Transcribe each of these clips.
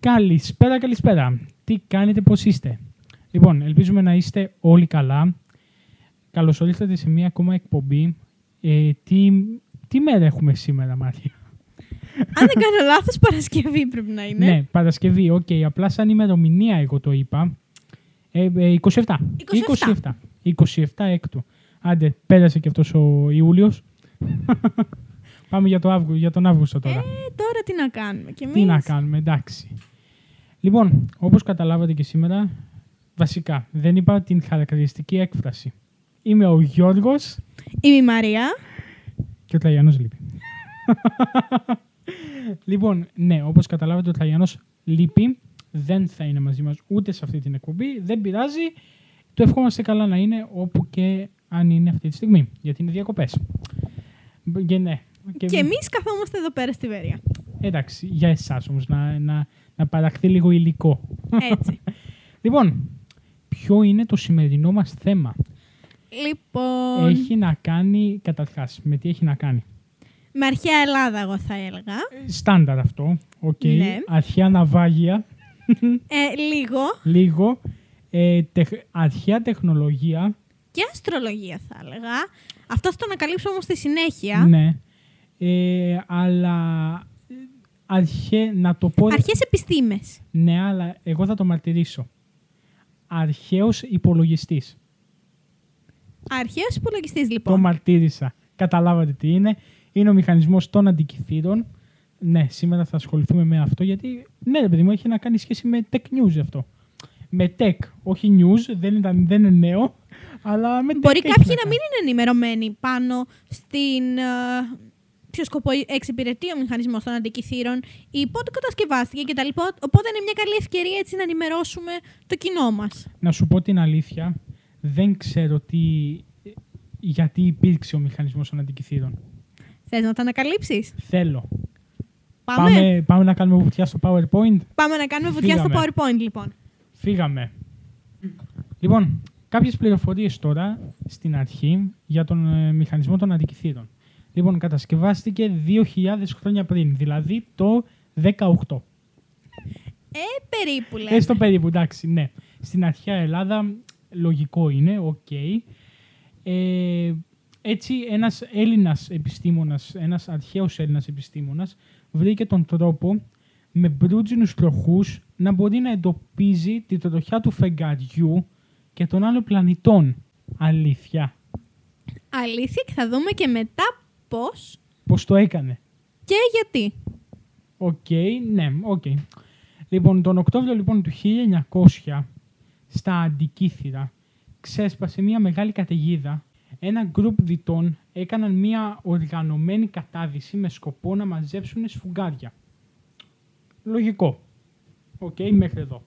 Καλησπέρα, καλησπέρα. Τι κάνετε, πώς είστε; Λοιπόν, ελπίζουμε να είστε όλοι καλά. Καλώς ήρθατε σε μία ακόμα εκπομπή. Ε, τι, τι μέρα έχουμε σήμερα, Μάρια; Αν δεν κάνω λάθος, Παρασκευή πρέπει να είναι. Ναι, Παρασκευή, οκ. Απλά σαν ημερομηνία εγώ το είπα. Ε, ε, 27. 27. 27. 27 έκτου. Άντε, πέρασε και αυτός ο Ιούλιος. Πάμε για, το Αύγου, για τον Αύγουστο τώρα. Ε, τώρα τι να κάνουμε κι εμείς. Τι να κάνουμε, εντάξει. Λοιπόν, όπως καταλάβατε και σήμερα, βασικά, δεν είπα την χαρακτηριστική έκφραση. Είμαι ο Γιώργος Είμαι η Μαρία. και ο Τραγιανός λείπει. λοιπόν, ναι, όπως καταλάβατε, ο Τραγιανός λείπει. Δεν θα είναι μαζί μας ούτε σε αυτή την εκπομπή. Δεν πειράζει. Το ευχόμαστε καλά να είναι όπου και αν είναι αυτή τη στιγμή. Γιατί είναι διακοπές. Και ναι. Και, εμείς καθόμαστε εδώ πέρα στη Βέροια. Εντάξει, για εσάς όμως, να, να, να παραχθεί λίγο υλικό. Έτσι. Λοιπόν, ποιο είναι το σημερινό μας θέμα; λοιπόν, Έχει να κάνει, καταρχάς, με τι έχει να κάνει; με αρχαία Ελλάδα εγώ θα έλεγα. Ε, Στάνταρ αυτό, οκ. Ναι. Αρχαία ναυάγια, Ε, λίγο. λίγο. Ε, τεχ, αρχαία τεχνολογία, Και αστρολογία θα έλεγα. Αυτό θα το ανακαλύψω όμως στη συνέχεια. ναι. Ε, αλλά ε, αρχαία, να το πω... Αρχές επιστήμες. Ναι, αλλά εγώ θα το μαρτυρήσω. Αρχαίος υπολογιστής. Αρχαίος υπολογιστής Το λοιπόν. μαρτύρησα. Καταλάβατε τι είναι. Είναι ο μηχανισμός των αντικειθήρων. Ναι, σήμερα θα ασχοληθούμε με αυτό γιατί, ναι, ρε παιδί μου, έχει να κάνει σχέση με tech news αυτό. Με tech, όχι news, δεν, ήταν, δεν είναι νέο, αλλά με tech. Μπορεί έχει κάποιοι να κάνει. μην είναι ενημερωμένοι πάνω στην. Ε, ποιο σκοπό εξυπηρετεί ο μηχανισμός των αντικειθήρων ή πότε κατασκευάστηκε κτλ. Οπότε είναι μια καλή ευκαιρία έτσι να ενημερώσουμε το κοινό μας. Να σου πω την αλήθεια, δεν ξέρω τι, γιατί υπήρξε ο μηχανισμός των αντικειθήρων. Θες να τα ανακαλύψεις; Θέλω. Πάμε. Πάμε, πάμε να κάνουμε βουτιά στο PowerPoint; Πάμε να κάνουμε βουτιά στο Φύγαμε. PowerPoint λοιπόν. Φύγαμε. Λοιπόν, κάποιες πληροφορίες τώρα στην αρχή για τον ε, μηχανισμό των Αντικυθήρων. Λοιπόν, κατασκευάστηκε 2.000 χρόνια πριν, δηλαδή το 18. Ε, περίπου λέμε. Έστω περίπου, εντάξει, ναι. Στην αρχαία Ελλάδα λογικό είναι, οκ. Ε, έτσι ένας Έλληνας επιστήμονας, ένας αρχαίος Έλληνας επιστήμονας βρήκε τον τρόπο με μπρούτζινους τροχούς να μπορεί να εντοπίζει τη τροχιά του φεγγαριού και των άλλων πλανητών. Αλήθεια. Αλήθεια και θα δούμε και μετά πώς Πώς το έκανε. και γιατί. Οκ, ναι, οκ. Λοιπόν, τον Οκτώβριο λοιπόν του 1900 στα Αντικύθηρα ξέσπασε μια μεγάλη καταιγίδα. Ένα γκρουπ δυτών έκαναν μια οργανωμένη κατάδυση με σκοπό να μαζέψουν σφουγγάρια. Λογικό. Οκ, μέχρι εδώ.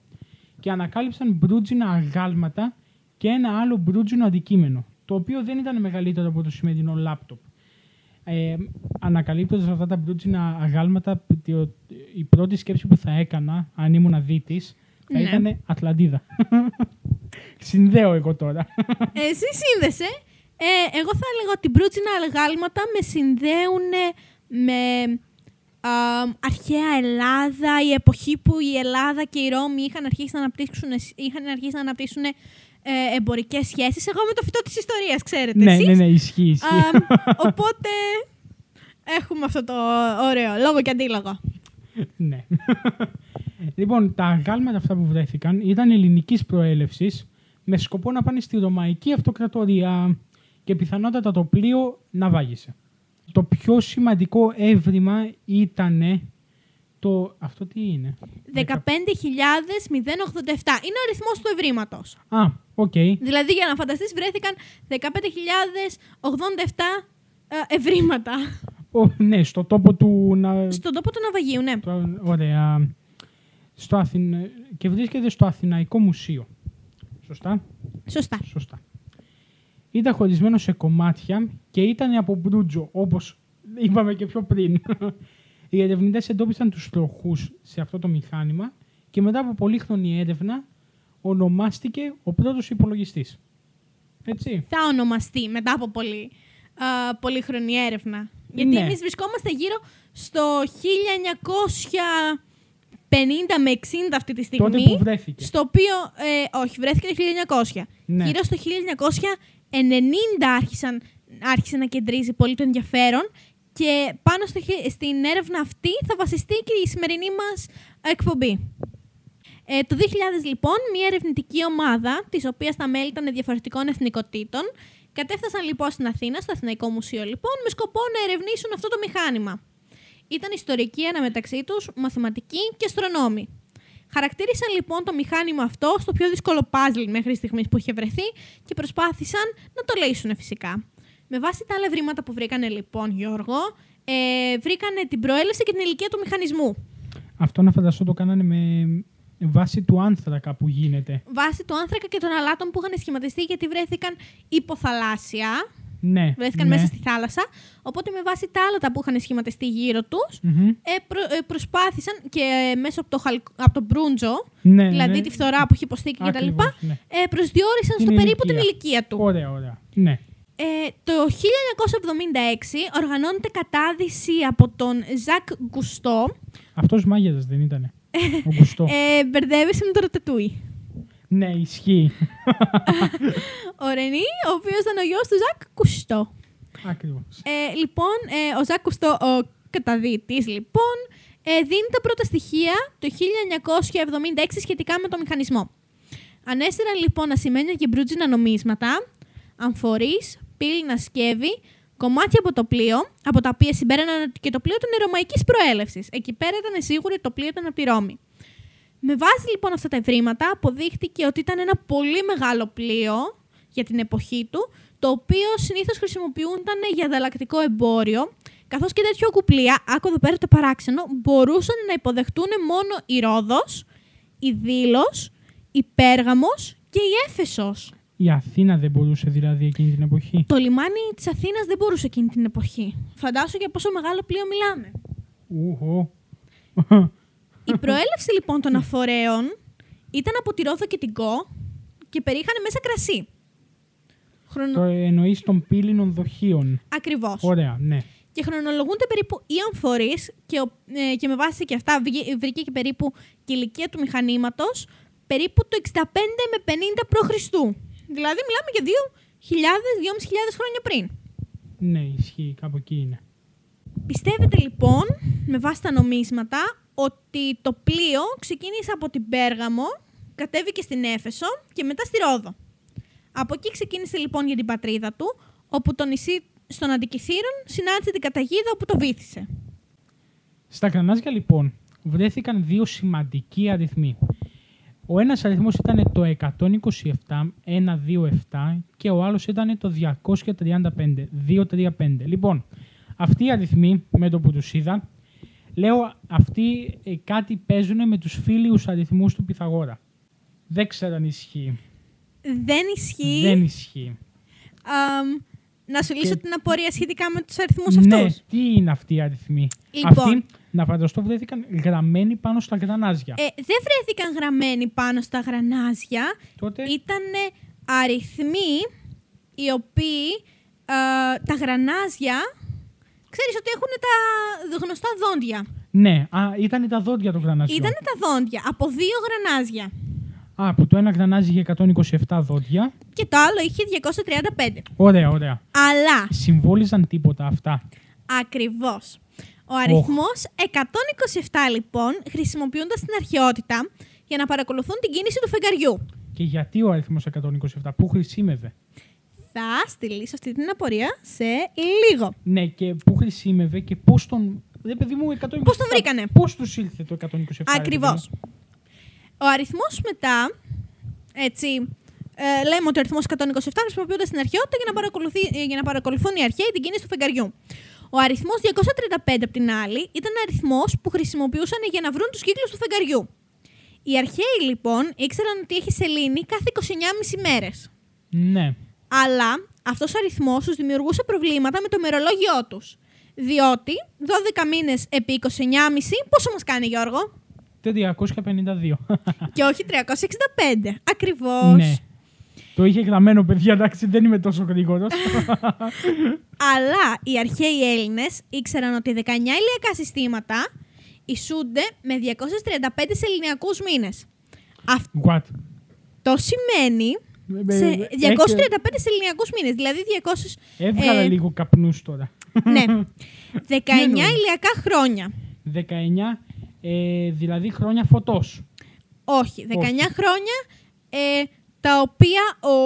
Και ανακάλυψαν μπρούτζινα αγάλματα και ένα άλλο μπρούτζινο αντικείμενο, το οποίο δεν ήταν μεγαλύτερο από το σημερινό λάπτοπ. Ε, ανακαλύπτοντας αυτά τα μπρούτζινα αγάλματα, το- η πρώτη σκέψη που θα έκανα, αν ήμουν δίτης, θα Ναι. ήταν Ατλαντίδα. Συνδέω εγώ τώρα. Εσύ σύνδεσε. Ε, εγώ θα έλεγα ότι μπρούτσινα αλγάλματα με συνδέουν με α, αρχαία Ελλάδα, η εποχή που η Ελλάδα και η Ρώμη είχαν αρχίσει να αναπτύξουν, είχαν αρχίσει να αναπτύξουν ε, εμπορικές σχέσεις. Εγώ είμαι το φυτό της ιστορίας, ξέρετε ναι, εσείς. ναι, ναι, ισχύει. ισχύει. Α, οπότε έχουμε αυτό το ωραίο λόγο και αντίλογο. ναι. λοιπόν, τα αγάλματα αυτά που βρέθηκαν ήταν ελληνικής προέλευσης με σκοπό να πάνε στη Ρωμαϊκή Αυτοκρατορία και πιθανότατα το πλοίο ναυάγησε. Το πιο σημαντικό εύρημα ήταν το... Αυτό τι είναι; 15.087 είναι ο αριθμός του ευρήματος. Α, οκ. Δηλαδή, για να φανταστείς, βρέθηκαν 15.087 ε, ευρήματα. Ο, ναι, στο τόπο του... Να... Στον τόπο του ναυαγίου, ναι. Το- Ωραία. Στο Αθηνα... Και βρίσκεται στο Αθηναϊκό Μουσείο. Σωστά; Σωστά. Σωστά. Ήταν χωρισμένο σε κομμάτια και ήταν από μπρούτζο, όπως είπαμε και πιο πριν. Οι ερευνητές εντόπισαν τους τροχούς σε αυτό το μηχάνημα και μετά από πολύχρονη έρευνα ονομάστηκε ο πρώτος υπολογιστής. Έτσι. Θα ονομαστεί μετά από πολύ, α, πολύχρονη έρευνα. Γιατί Ναι. εμείς βρισκόμαστε γύρω στο 50 με 60 αυτή τη στιγμή. Τότε που βρέθηκε. Στο οποίο, ε, όχι, βρέθηκε το 1900. Ναι. Γύρω στο 1990 άρχισαν, άρχισε να κεντρίζει πολύ το ενδιαφέρον και πάνω στο, χι- στην έρευνα αυτή θα βασιστεί και η σημερινή μας εκπομπή. Ε, το 2000 λοιπόν, μια ερευνητική ομάδα, της οποίας τα μέλη ήταν διαφορετικών εθνικοτήτων, κατέφτασαν λοιπόν στην Αθήνα, στο Εθνικό Μουσείο λοιπόν, με σκοπό να ερευνήσουν αυτό το μηχάνημα. Ήταν ιστορικοί αναμεταξύ τους, μαθηματικοί και αστρονόμοι. Χαρακτήρισαν λοιπόν το μηχάνημα αυτό στο πιο δύσκολο puzzle μέχρι στιγμής που είχε βρεθεί και προσπάθησαν να το λύσουν φυσικά. Με βάση τα άλλα ευρήματα που βρήκανε λοιπόν, Γιώργο, ε, βρήκανε την προέλευση και την ηλικία του μηχανισμού. Αυτό να φανταστώ το κάνανε με βάση του άνθρακα που γίνεται. Βάσει του άνθρακα και των αλάτων που είχαν σχηματιστεί γιατί βρέθηκαν υποθαλάσσια, Ναι. βρέθηκαν ναι. μέσα στη θάλασσα. Οπότε με βάση τα άλατα που είχαν σχηματιστεί γύρω τους, Μμμ. ε, προ- ε, προσπάθησαν και ε, μέσα από το, χαλ- από το μπρούντζο, Ναι, δηλαδή ναι. τη φθορά που έχει υποστεί και κτλ., Ακριβώς, ναι. ε, προσδιορίσαν Την στο περίπου την ηλικία. ηλικία του. Ωραία, ωραία. Ναι. Ε, το 1976 οργανώνεται κατάδυση από τον Ζακ Γκουστό. Αυτός μάγειρας δεν ήτανε. Ο Γκουστό. Ε, μπερδεύεσαι με το ρωτετούι. ναι, ισχύει. Ο Ρενί, ο οποίος ήταν ο γιος του Ζακ Γκουστό. Ακριβώς. Ε, λοιπόν, ε, ο Ζακ Κουστό, ο καταδίτης, λοιπόν, ε, δίνει τα πρώτα στοιχεία το 1976 σχετικά με το μηχανισμό. Ανέστηραν λοιπόν ασημένια και μπρούτζινα νομίσματα, αμφορείς, πύληνα σκεύη, κομμάτια από το πλοίο, από τα οποία συμπέραναν ότι και το πλοίο ήταν ρωμαϊκής προέλευσης. Εκεί πέρα ήταν σίγουροι ότι το πλοίο ήταν από τη Ρώμη. Με βάση λοιπόν αυτά τα ευρήματα, αποδείχτηκε ότι ήταν ένα πολύ μεγάλο πλοίο για την εποχή του, το οποίο συνήθως χρησιμοποιούνταν για ανταλλακτικό εμπόριο, καθώς και τέτοιο κουπλία, άκου εδώ πέρα το παράξενο, μπορούσαν να υποδεχτούν μόνο η Ρόδος, η Δήλος, η Πέργαμος και η Έφεσος. Η Αθήνα δεν μπορούσε δηλαδή εκείνη την εποχή; Το λιμάνι της Αθήνας δεν μπορούσε εκείνη την εποχή. Φαντάσου για πόσο μεγάλο πλοίο μιλάμε. Ουχο. Η προέλευση λοιπόν των αφορέων ήταν από τη Ρόδο και την Κο και περιείχαν μέσα κρασί. Χρονο... το εννοείς των πύληνων δοχείων. Ακριβώς. Ωραία, ναι. Και χρονολογούνται περίπου οι αμφορείς και, ο- ε, και με βάση και αυτά βγή- βρήκε και περίπου και η ηλικία του μηχανήματος περίπου το 65 με 50 π.Χ. Δηλαδή μιλάμε για 2.000-2.500 χρόνια πριν. Ναι, ισχύει, κάπου εκεί είναι. Πιστεύετε λοιπόν, με βάση τα νομίσματα, ότι το πλοίο ξεκίνησε από την Πέργαμο, κατέβηκε στην Έφεσο και μετά στη Ρόδο; Από εκεί ξεκίνησε λοιπόν για την πατρίδα του, όπου το νησί στον Αντικυθύρον συνάντησε την καταγίδα όπου το βήθησε. Στα κρανάζια λοιπόν βρέθηκαν δύο σημαντικοί αριθμοί. Ο ένας αριθμός ήταν το 127, 127 και ο άλλος ήταν το 235, 235. Λοιπόν, αυτοί οι αριθμοί με το που τους είδα, λέω αυτοί ε, κάτι παίζουν με τους φίλιους αριθμούς του Πυθαγόρα. Δεν ξέρω αν ισχύει. Δεν ισχύει. Δεν ισχύει. Αμ, να σου λύσω Και- την απορία σχετικά με τους αριθμούς Ναι, αυτούς. τι είναι αυτοί οι αριθμοί. Λοιπόν. Αυτοί, να φανταστώ, βρέθηκαν γραμμένοι πάνω στα γρανάζια. Ε, δεν βρέθηκαν γραμμένοι πάνω στα γρανάζια. Τότε, Ήταν αριθμοί οι οποίοι α, τα γρανάζια ξέρεις ότι έχουν τα γνωστά δόντια. ναι, α, ήταν τα δόντια των γρανάζιων. Ήταν τα δόντια από δύο γρανάζια. Α, που το ένα γρανάζι είχε 127 δόντια. Και το άλλο είχε 235. Ωραία, ωραία. Αλλά Συμβόλιζαν τίποτα αυτά. ακριβώς. Ο αριθμός 127 λοιπόν χρησιμοποιούνται στην αρχαιότητα για να παρακολουθούν την κίνηση του φεγγαριού. Και γιατί ο αριθμός 127, πού χρησιμεύε. Θα στη λύσω αυτή την απορία σε λίγο. Ναι, και πού χρησιμεύε και πώς τον. Ρε παιδί μου, 127. Πώς τον βρήκανε; Πώς τους ήλθε το 127. ρε παιδί Ακριβώς. μου; Ο αριθμός μετά, έτσι, ε, λέμε ότι ο αριθμός 127 χρησιμοποιούνται στην αρχαιότητα για να, παρακολουθεί, ε, για να παρακολουθούν οι αρχαίοι την κίνηση του φεγγαριού. Ο αριθμός 235 απ' την άλλη ήταν αριθμός που χρησιμοποιούσαν για να βρουν τους κύκλους του φεγγαριού. Οι αρχαίοι λοιπόν ήξεραν ότι έχει σελήνη κάθε 29,5 μέρες. Ναι. Αλλά αυτός ο αριθμός τους δημιουργούσε προβλήματα με το μερολόγιό τους. Διότι 12 μήνες επί 29,5 πόσο μας κάνει Γιώργο; 452. Και όχι 365. Ακριβώς. ναι. Το είχε γραμμένο, παιδιά, εντάξει, δεν είμαι τόσο γρήγορος. Αλλά οι αρχαίοι Έλληνες ήξεραν ότι 19 ηλιακά συστήματα ισούνται με 235 σεληνιακούς μήνες. What? Αυτό σημαίνει Ε, σε ε, 235 σεληνιακούς μήνες, δηλαδή 200... Έβγαλα ε, λίγο καπνούς τώρα. Ναι. 19 εννοείς; ηλιακά χρόνια. 19, ε, δηλαδή χρόνια φωτός. Όχι, 19 Όχι. χρόνια ε, τα οποία ο,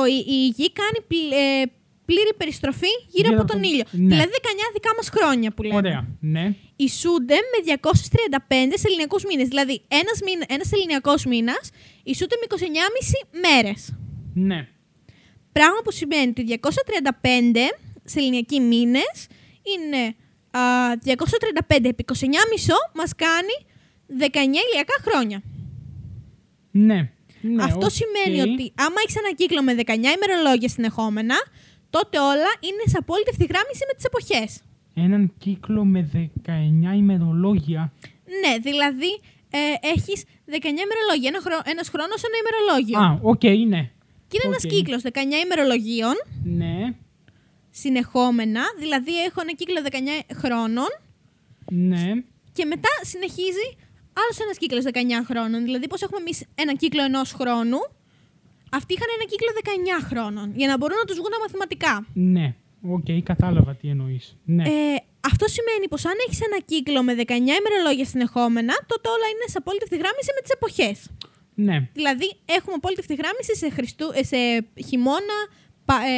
ο, η, η γη κάνει πλ- ε, πλήρη περιστροφή γύρω Γύρω από τον από- ήλιο. ναι. Δηλαδή 19 δικά μας χρόνια που λέμε. Ωραία. Ναι. Ισούνται με 235 σεληνιακούς μήνες. Δηλαδή ένας, μήνα, ένας σεληνιακός μήνας ισούνται με 29,5 μέρες. Ναι. Πράγμα που σημαίνει ότι 235 σεληνιακοί μήνες είναι α, 235 επί 29,5 μας κάνει 19 ηλιακά χρόνια. Ναι. Ναι Αυτό οκ. σημαίνει ότι άμα έχεις ένα κύκλο με 19 ημερολόγια συνεχόμενα, τότε όλα είναι σε απόλυτη ευθυγράμμιση με τις εποχές. Έναν κύκλο με 19 ημερολόγια. Ναι, δηλαδή ε, έχεις 19 ημερολόγια. Ένα χρόνο, ένας χρόνος, ένα ημερολόγιο. Α, οκ, ναι. Και είναι ένας οκ. κύκλος 19 ημερολογίων Ναι. συνεχόμενα, δηλαδή έχω ένα κύκλο 19 χρόνων Ναι. και μετά συνεχίζει άλλος ένας κύκλος 19 χρόνων. Δηλαδή πώς έχουμε εμείς ένα κύκλο ενός χρόνου, αυτοί είχαν ένα κύκλο 19 χρόνων, για να μπορούν να τους βγουν τα μαθηματικά. Ναι. Οκ, κατάλαβα τι εννοείς. Ναι. Ε, αυτό σημαίνει πως αν έχεις ένα κύκλο με 19 ημερολόγια συνεχόμενα, τότε όλα είναι σε απόλυτη ευθυγράμμιση με τις εποχές. ναι. Δηλαδή, έχουμε απόλυτη ευθυγράμμιση σε, Χριστού, ε, σε χειμώνα, πα- ε,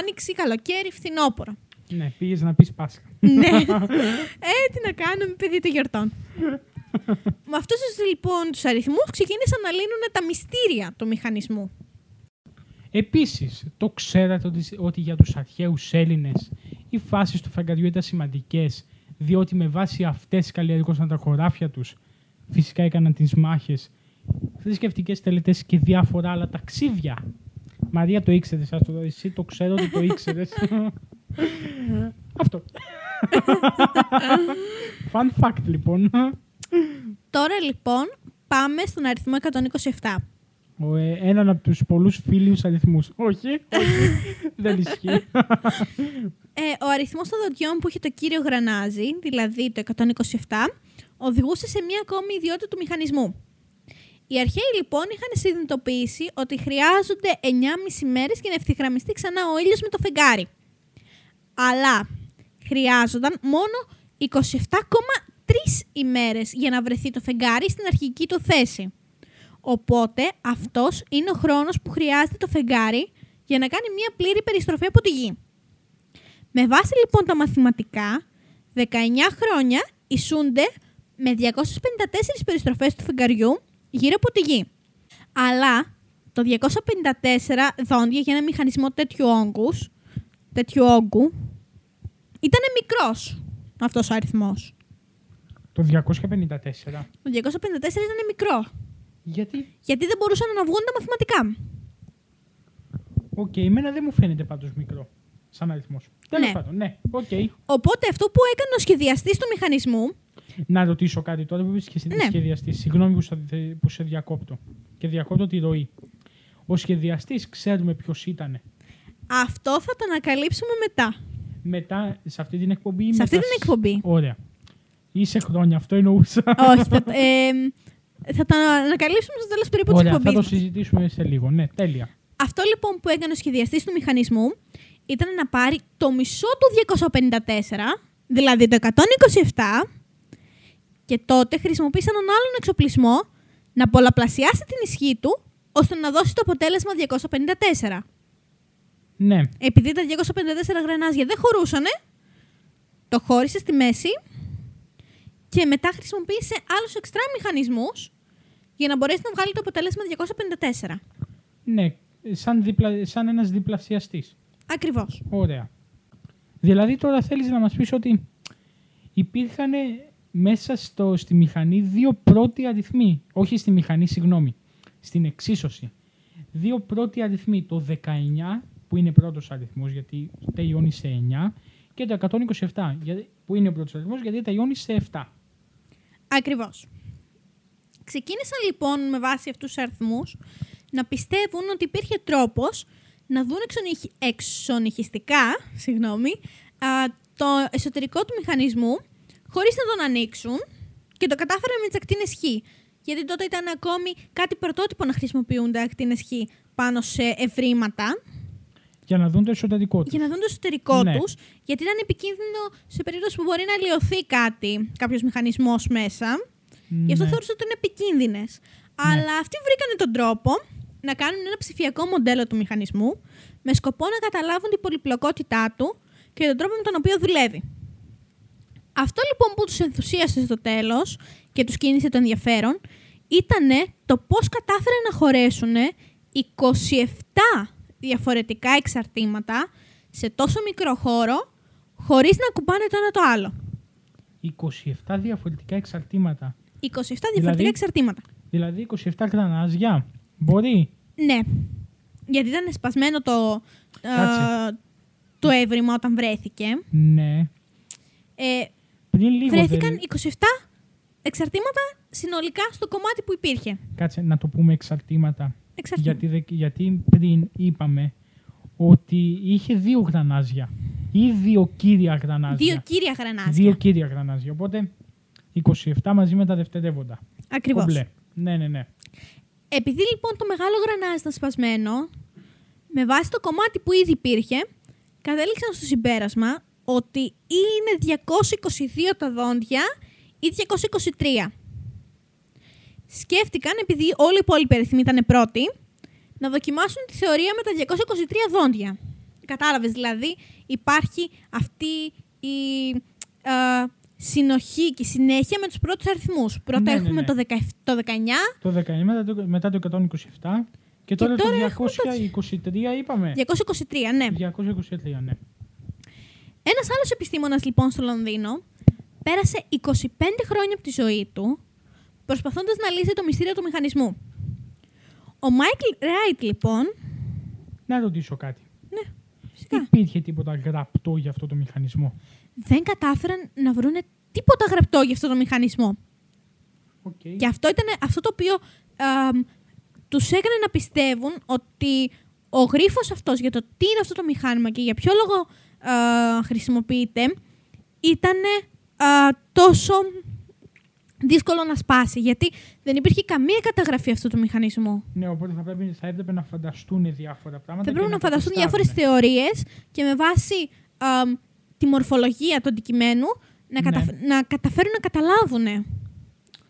άνοιξη, καλοκαίρι, φθινόπωρο. Ναι, πήγες να πεις Πάσχα. ναι. Ε, τι να κάνουμε, παιδί των γιορτών. Με αυτούς τους, λοιπόν τους αριθμούς ξεκίνησαν να λύνουν τα μυστήρια του μηχανισμού. Επίσης, το ξέρατε ότι, ότι για τους αρχαίους Έλληνες οι φάσεις του φεγγαριού ήταν σημαντικές, διότι με βάση αυτές καλλιεργούσαν τα χωράφια τους. Φυσικά έκαναν τις μάχες, θρησκευτικές τελετές και διάφορα άλλα ταξίδια. Μαρία το ήξερες, σας το εσύ το ξέρω ότι το ήξερες. Αυτό. Fun fact λοιπόν. Τώρα λοιπόν πάμε στον αριθμό 127. Ο, ε, έναν από τους πολλούς φίλιους αριθμούς. Όχι, όχι, δεν ισχύει. Ε, ο αριθμός των δοντιών που είχε το κύριο γρανάζι, δηλαδή το 127, οδηγούσε σε μία ακόμη ιδιότητα του μηχανισμού. Οι αρχαίοι λοιπόν είχαν συνειδητοποιήσει ότι χρειάζονται 9,5 μέρες για να ευθυγραμμιστεί ξανά ο ήλιος με το φεγγάρι. Αλλά χρειάζονταν μόνο 27,3 ημέρες για να βρεθεί το φεγγάρι στην αρχική του θέση. Οπότε αυτός είναι ο χρόνος που χρειάζεται το φεγγάρι για να κάνει μία πλήρη περιστροφή από τη γη. Με βάση λοιπόν τα μαθηματικά, 19 χρόνια ισούνται με 254 περιστροφές του φεγγαριού γύρω από τη γη. Αλλά το 254 δόντια για ένα μηχανισμό τέτοιου όγκους, τέτοιου όγκου, ήταν μικρός αυτός ο αριθμός. Το 254. Το 254 ήταν μικρό, Γιατί, γιατί δεν μπορούσαν να βγουν τα μαθηματικά. οκ, εμένα δεν μου φαίνεται πάντως μικρό. Σαν αριθμός. Τέλος Ναι. πάντων, ναι, οκ. Οπότε αυτό που έκανε ο σχεδιαστής του μηχανισμού Να ρωτήσω κάτι τώρα που είπες και Ναι. σχεδιαστής. Συγγνώμη που, σε- που σε διακόπτω. Και διακόπτω τη ροή. Ο σχεδιαστής ξέρουμε ποιος ήταν. Αυτό θα το ανακαλύψουμε μετά. Μετά, σε αυτή την εκπομπή. ή Σε αυτή μετά την σ- εκπομπή. Ωραία. Είσαι χρόνια, αυτό εννοούσα. Όχι, θα, ε, θα το ανακαλύψουμε στο τέλος περίπου της Ωραία, θα εκπομπή. το συζητήσουμε σε λίγο. Ναι, τέλεια. Αυτό λοιπόν που έκανε ο σχεδιαστής του μηχανισμού ήταν να πάρει το μισό του 254, δηλαδή το 127, και τότε χρησιμοποίησε έναν άλλον εξοπλισμό να πολλαπλασιάσει την ισχύ του ώστε να δώσει το αποτέλεσμα 254. Ναι, Επειδή τα 254 γρανάζια δεν χωρούσανε, το χώρισε στη μέση και μετά χρησιμοποίησε άλλους εξτρά μηχανισμούς για να μπορέσει να βγάλει το αποτέλεσμα 254. ναι. Σαν, διπλα, σαν ένας διπλασιαστής. Ακριβώς. Ωραία. Δηλαδή τώρα θέλεις να μας πεις ότι υπήρχαν μέσα στο, στη μηχανή δύο πρώτοι αριθμοί. Όχι στη μηχανή, συγγνώμη. Στην εξίσωση. Δύο πρώτοι αριθμοί. Το 19 που είναι πρώτος αριθμός γιατί τελειώνει σε 9 και το 127 γιατί- που είναι ο πρώτος αριθμός γιατί τελειώνει σε 7. Ακριβώς. Ξεκίνησαν λοιπόν με βάση αυτούς τους αριθμούς να πιστεύουν ότι υπήρχε τρόπος να δουν εξονυχ... εξονυχιστικά συγγνώμη, α, το εσωτερικό του μηχανισμού χωρίς να τον ανοίξουν και το κατάφεραν με τις ακτίνες Χ. Γιατί τότε ήταν ακόμη κάτι πρωτότυπο να χρησιμοποιούνται ακτίνες Χ πάνω σε ευρήματα Για να δουν το εσωτερικό τους. για να δουν το εσωτερικό Ναι. τους, γιατί ήταν επικίνδυνο σε περίπτωση που μπορεί να λιωθεί κάτι, κάποιος μηχανισμός μέσα. Γι' αυτό Ναι. θεώρησα ότι είναι επικίνδυνες. Αλλά αυτοί βρήκαν τον τρόπο να κάνουν ένα ψηφιακό μοντέλο του μηχανισμού με σκοπό να καταλάβουν την πολυπλοκότητά του και τον τρόπο με τον οποίο δουλεύει. Αυτό λοιπόν που τους ενθουσίασε στο τέλος και τους κίνησε το ενδιαφέρον ήταν το πώς κατάφεραν να χωρέσουν 27 διαφορετικά εξαρτήματα σε τόσο μικρό χώρο χωρίς να κουμπάνε το ένα το άλλο. 27 διαφορετικά εξαρτήματα. 27 διαφορετικά Δηλαδή; εξαρτήματα. Δηλαδή 27 γρανάζια. Μπορεί. Ναι. Γιατί ήταν σπασμένο το, ε, Κάτσε. το έβριμα όταν βρέθηκε. Ναι. Ε, Πριν λίγο βρέθηκαν δεν... 27 εξαρτήματα συνολικά στο κομμάτι που υπήρχε. Κάτσε να το πούμε εξαρτήματα. Εξαρτήματα. Γιατί, δε- γιατί πριν είπαμε ότι είχε δύο γρανάζια. Ή δύο κύρια γρανάζια. Δύο κύρια γρανάζια. Δύο κύρια γρανάζια. Οπότε 27 μαζί με τα δευτερεύοντα. Ακριβώς. Κομπλέ. Ναι, ναι, ναι. Επειδή λοιπόν το μεγάλο γρανάζι ήταν σπασμένο, με βάση το κομμάτι που ήδη υπήρχε, κατέληξαν στο συμπέρασμα ότι είναι 222 τα δόντια ή 223. Σκέφτηκαν, επειδή όλοι οι υπόλοιποι αριθμοί ήταν πρώτοι, να δοκιμάσουν τη θεωρία με τα 223 δόντια. Κατάλαβες, δηλαδή υπάρχει αυτή η ε, συνοχή και η συνέχεια με τους πρώτους αριθμούς. Πρώτα Ναι, ναι, έχουμε ναι. Το, 17, το 19, Το 19 μετά το, μετά το 127 και τώρα, τώρα το έχουμε το 223 είπαμε. 223, ναι. 223, ναι. Ένας άλλος επιστήμονας λοιπόν στο Λονδίνο πέρασε 25 χρόνια από τη ζωή του προσπαθώντας να λύσει το μυστήριο του μηχανισμού. Ο Μάικλ Ράιτ λοιπόν, Να ρωτήσω κάτι. ναι, φυσικά, Υπήρχε τίποτα γραπτό για αυτό το μηχανισμό; δεν κατάφεραν να βρούνε τίποτα γραπτό για αυτό το μηχανισμό. Okay. Και αυτό ήταν αυτό το οποίο α, τους έκανε να πιστεύουν ότι ο γρίφος αυτός για το τι είναι αυτό το μηχάνημα και για ποιο λόγο α, χρησιμοποιείται ήταν τόσο δύσκολο να σπάσει. Γιατί δεν υπήρχε καμία καταγραφή αυτού του μηχανισμού. Ναι, οπότε θα, πρέπει, θα έπρεπε να φανταστούν διάφορα πράγματα. Θα και πρέπει να τα φανταστούν τεστάρουν. διάφορες θεωρίες και με βάση α, τη μορφολογία του αντικειμένου να, Ναι. καταφ- να καταφέρουν να καταλάβουν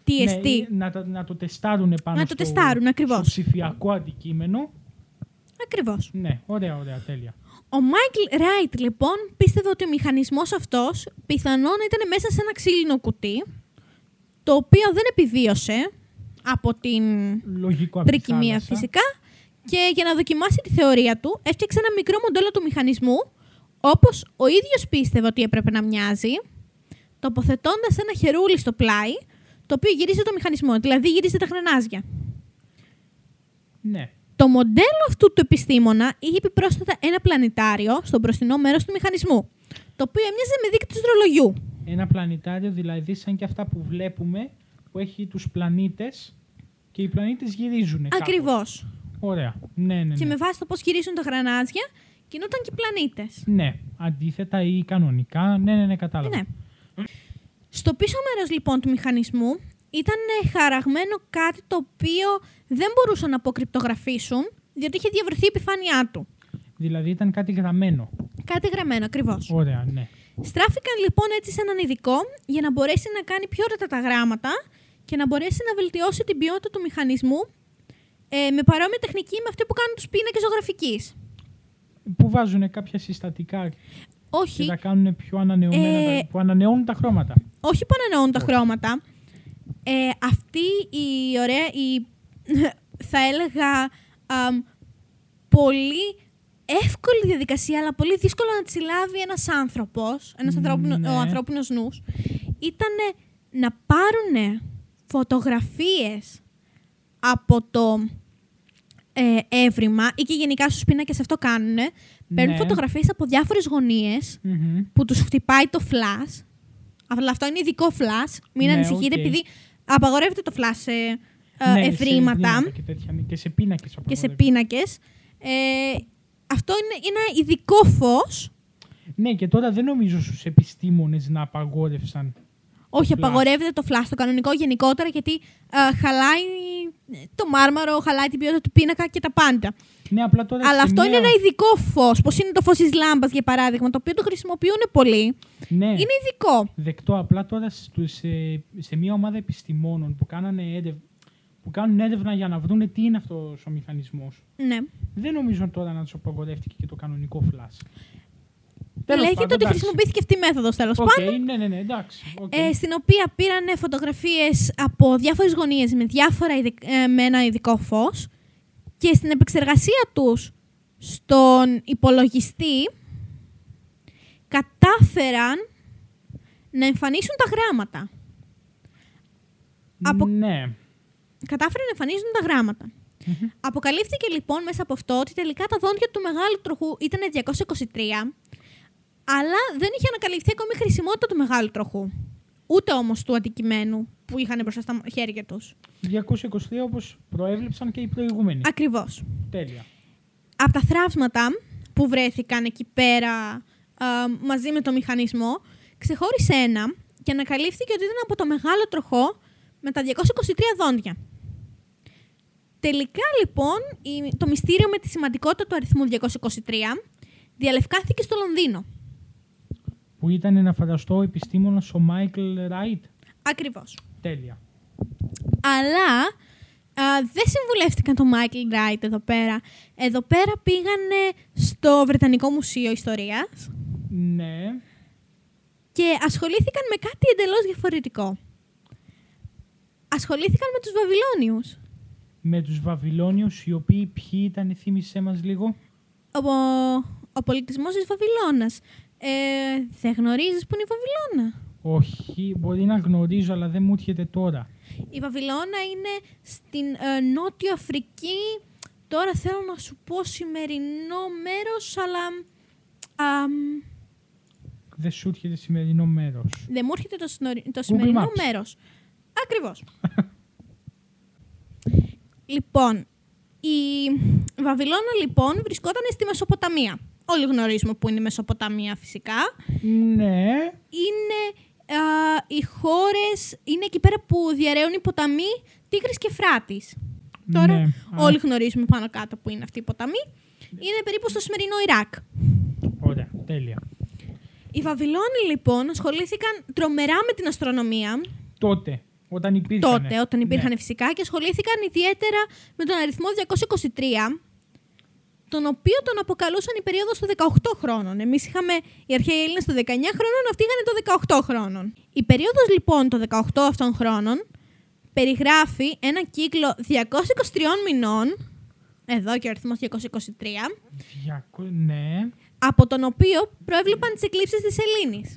τι Ναι, εστί. ή να, τα- να το τεστάρουν πάνω Να το στο, τεστάρουν, ακριβώς. στο ψηφιακό αντικείμενο. Ακριβώς. Ναι, ωραία, ωραία, τέλεια. Ο Μάικλ Ράιτ λοιπόν πίστευε ότι ο μηχανισμός αυτός πιθανόν ήταν μέσα σε ένα ξύλινο κουτί το οποίο δεν επιβίωσε από την Λογικό από τη τρικυμία θάλασσα. φυσικά και για να δοκιμάσει τη θεωρία του έφτιαξε ένα μικρό μοντέλο του μηχανισμού όπως ο ίδιος πίστευε ότι έπρεπε να μοιάζει τοποθετώντας ένα χερούλι στο πλάι το οποίο γυρίζει το μηχανισμό, δηλαδή γυρίζει τα γρανάζια. Ναι. Το μοντέλο αυτού του επιστήμονα είχε επιπρόσθετα ένα πλανητάριο στο μπροστινό μέρος του μηχανισμού, το οποίο έμοιαζε με δείκτη του ρολογιού. Ένα πλανητάριο δηλαδή σαν και αυτά που βλέπουμε που έχει τους πλανήτες και οι πλανήτες γυρίζουν κάπως. Ακριβώς. Ωραία. Ναι, ναι, ναι. Και με βάση το πώς γυρίζουν τα γρανάζια, κινούνταν και οι πλανήτες. Ναι, αντίθετα ή κανονικά. Ναι, ναι, ναι, κατάλαβα. Ναι. Στο πίσω μέρος λοιπόν του μηχανισμού ήταν χαραγμένο κάτι το οποίο δεν μπορούσαν να αποκρυπτογραφήσουν, διότι είχε διαβρεθεί η επιφάνειά του. Δηλαδή ήταν κάτι γραμμένο. Κάτι γραμμένο ακριβώς. Ωραία, ναι. Στράφηκαν λοιπόν έτσι σε έναν ειδικό για να μπορέσει να κάνει πιο ωραία τα γράμματα και να μπορέσει να βελτιώσει την ποιότητα του μηχανισμού ε, με παρόμοια τεχνική με αυτή που κάνουν τους πίνακες ζωγραφικής. Που βάζουν κάποια συστατικά και Όχι, τα κάνουν πιο ανανεωμένα, Ε, τα- που ανανεώνουν τα χρώματα. όχι που ανανεώνουν τα Όχι. χρώματα. Ε, αυτή η ωραία, η, θα έλεγα αμ, πολύ εύκολη διαδικασία, αλλά πολύ δύσκολο να τη συλλάβει ένας άνθρωπος, ένας ανθρώπινο, Ναι. ο ανθρώπινος νους, ήταν να πάρουν φωτογραφίες από το ε, εύρημα ή και γενικά στους πίνακες αυτό κάνουν. Παίρνουν Ναι. φωτογραφίες από διάφορες γωνίες Μμμ. που τους χτυπάει το flash. Αλλά αυτό είναι ειδικό flash. Μην Ναι, ανησυχείτε, οκ. επειδή απαγορεύεται το flash σε ε, Ναι, σε ευρήματα Και, τέτοια, και σε πίνακες. και σε απαγορεύεται. πίνακες. Ε, αυτό είναι ένα ειδικό φως. Ναι, και τώρα δεν νομίζω στους επιστήμονες να απαγόρευσαν Όχι, Flash. απαγορεύεται το flash, το κανονικό γενικότερα, γιατί ε, χαλάει το μάρμαρο, χαλάει την ποιότητα του πίνακα και τα πάντα. Ναι, απλά τώρα. Αλλά σε αυτό μια- είναι ένα ειδικό φως. Πώς είναι το φως της λάμπας, για παράδειγμα, το οποίο το χρησιμοποιούν πολύ. Ναι, Είναι ειδικό. δεκτό. Απλά τώρα στους, σε, σε μια ομάδα επιστημόνων που, κάνανε έρευ, που κάνουν έρευνα για να βρουν τι είναι αυτός ο μηχανισμός. Ναι. Δεν νομίζω τώρα να τους απαγορεύτηκε και το κανονικό flash. Τέλος Λέγεται πάντων, ότι εντάξει. χρησιμοποιήθηκε αυτή η μέθοδος τέλος Οκ, πάντων. ναι, ναι, ναι, εντάξει. οκ. Ε, στην οποία πήραν φωτογραφίες από διάφορες γωνίες με, διάφορα ειδικ- ε, με ένα ειδικό φως και στην επεξεργασία τους στον υπολογιστή κατάφεραν να εμφανίσουν τα γράμματα. απο- Ναι. Κατάφεραν να εμφανίσουν τα γράμματα. Μμμ. Αποκαλύφθηκε λοιπόν μέσα από αυτό ότι τελικά τα δόντια του μεγάλου τροχού ήταν 223, αλλά δεν είχε ανακαλυφθεί ακόμη η χρησιμότητα του μεγάλου τροχού. Ούτε όμως του αντικειμένου που είχαν μπροστά στα χέρια τους. 223 όπως προέβλεψαν και οι προηγούμενοι. Ακριβώς. Τέλεια. Από τα θράψματα που βρέθηκαν εκεί πέρα α, μαζί με το μηχανισμό, ξεχώρισε ένα και ανακαλύφθηκε ότι ήταν από το μεγάλο τροχό με τα 223 δόντια. Τελικά λοιπόν η- το μυστήριο με τη σημαντικότητα του αριθμού 223 διαλευκάνθηκε στο Λονδίνο. Που ήταν ένας φανταστός επιστήμονας ο Μάικλ Ράιτ. Ακριβώς. Τέλεια. Αλλά α, δεν συμβουλεύτηκαν τον Μάικλ Ράιτ εδώ πέρα. Εδώ πέρα πήγανε στο Βρετανικό Μουσείο Ιστορίας Ναι. και ασχολήθηκαν με κάτι εντελώς διαφορετικό. Ασχολήθηκαν με τους Βαβυλώνιους. Με τους Βαβυλώνιους οι οποίοι ποιοι ήταν, θύμισέ μας λίγο. Ο, ο πολιτισμός της Βαβυλώνας. Ε, δεν γνωρίζεις που είναι η Βαβυλώνα; Όχι, μπορεί να γνωρίζω, αλλά δεν μου έρχεται τώρα. Η Βαβυλώνα είναι στην ε, Νότιο Αφρική. Τώρα θέλω να σου πω σημερινό μέρος, αλλά αμ, Δεν σου έρχεται σημερινό μέρος. δεν μου έρχεται το, συνορι- το σημερινό Maps. μέρος. Ακριβώς. λοιπόν, η Βαβυλώνα λοιπόν βρισκόταν στη Μεσοποταμία. Όλοι γνωρίζουμε που είναι η Μεσοποταμία φυσικά. Ναι. είναι α, οι χώρες, είναι εκεί πέρα που διαραίουν οι ποταμοί Τίγρης και Φράτης. Τώρα Ναι. Α, όλοι γνωρίζουμε πάνω κάτω που είναι αυτή η ποταμή. Είναι περίπου στο σημερινό Ιράκ. Ωραία, τέλεια. Οι Βαβυλώνοι λοιπόν ασχολήθηκαν τρομερά με την αστρονομία Τότε, όταν υπήρχαν. τότε, όταν υπήρχαν φυσικά και ασχολήθηκαν ιδιαίτερα με τον αριθμό 223 τον οποίο τον αποκαλούσαν η περίοδος των 18 χρόνων. Εμείς είχαμε οι αρχαίοι Έλληνες των 19 χρόνων, αυτοί είχαν το 18 χρόνων. Η περίοδος λοιπόν των 18 αυτών χρόνων περιγράφει ένα κύκλο 223 μηνών, εδώ και ο αριθμός 223, Διακο... Ναι. από τον οποίο προέβλεπαν τις εκλείψεις της Σελήνης.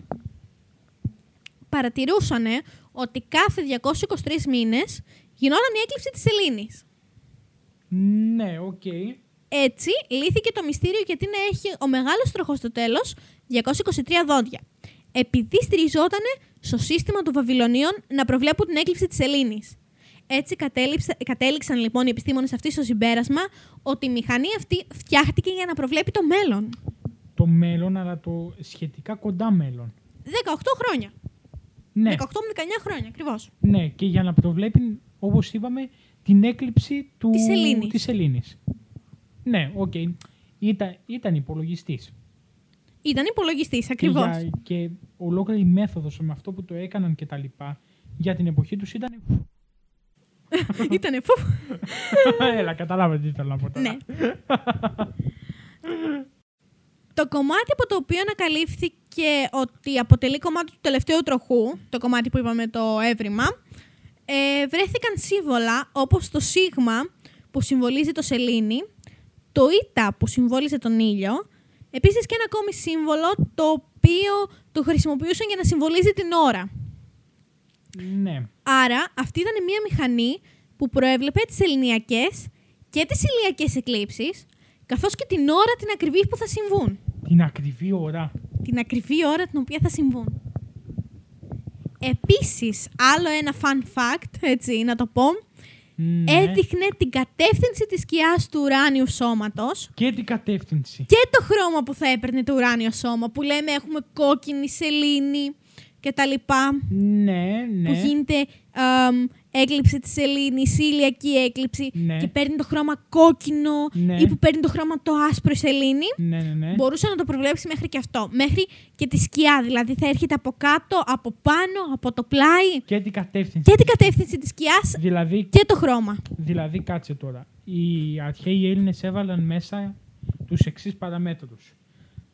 Παρατηρούσαν ότι κάθε 223 μήνες γινόταν η έκλειψη της Σελήνης. Ναι, οκ. Έτσι, λύθηκε το μυστήριο γιατί να έχει ο μεγάλος τροχός στο τέλος 223 δόντια. Επειδή στηριζόταν στο σύστημα των Βαβυλωνίων να προβλέπουν την έκλειψη της Ελλήνης. Έτσι κατέληξε- κατέληξαν λοιπόν οι επιστήμονες αυτοί στο συμπέρασμα ότι η μηχανή αυτή φτιάχτηκε για να προβλέπει το μέλλον. Το μέλλον, αλλά το σχετικά κοντά μέλλον. 18 χρόνια. Ναι, 18 με 19 χρόνια ακριβώς. ναι, και για να προβλέπει, όπως είπαμε, την έκλειψη του... Της Ελλήνης. της Ελλήνης. Ναι, οκ. Ήταν, ήταν υπολογιστής. Ήταν υπολογιστής, Και, ακριβώς. για- και ολόκληρη η μέθοδος με αυτό που το έκαναν και τα λοιπά, για την εποχή τους ήταν... Ήτανε φου. Έλα, καταλάβατε τι θέλω να πω τώρα. ναι. το κομμάτι από το οποίο ανακαλύφθηκε ότι αποτελεί κομμάτι του τελευταίου τροχού, το κομμάτι που είπαμε το εύρημα, ε, βρέθηκαν σύμβολα όπως το σίγμα που συμβολίζει το σελήνη, το ήτα που συμβόλιζε τον ήλιο, επίσης και ένα ακόμη σύμβολο το οποίο το χρησιμοποιούσαν για να συμβολίζει την ώρα. Ναι. Άρα αυτή ήταν μια μηχανή που προέβλεπε τις ελληνιακές και τις ηλιακές εκλήψεις, καθώς και την ώρα την ακριβή που θα συμβούν. Την ακριβή ώρα. Την ακριβή ώρα την οποία θα συμβούν. Επίσης, άλλο ένα fun fact, έτσι να το πω, Ναι. έδειχνε την κατεύθυνση της σκιάς του ουράνιου σώματος Και την κατεύθυνση. και το χρώμα που θα έπαιρνε το ουράνιο σώμα, που λέμε έχουμε κόκκινη σελήνη, και τα λοιπά. Ναι, ναι. Που γίνεται αμ, έκλειψη της σελήνης, ηλιακή έκλειψη Ναι. και παίρνει το χρώμα κόκκινο Ναι. ή που παίρνει το χρώμα το άσπρο η σελήνη. Ναι, ναι, ναι. Μπορούσε να το προβλέψει μέχρι και αυτό. Μέχρι και τη σκιά. Δηλαδή θα έρχεται από κάτω, από πάνω, από το πλάι Και την κατεύθυνση. και την κατεύθυνση της σκιάς Δηλαδή, και το χρώμα. δηλαδή, κάτσε τώρα. Οι αρχαίοι Έλληνες έβαλαν μέσα τους εξής παραμέτρους.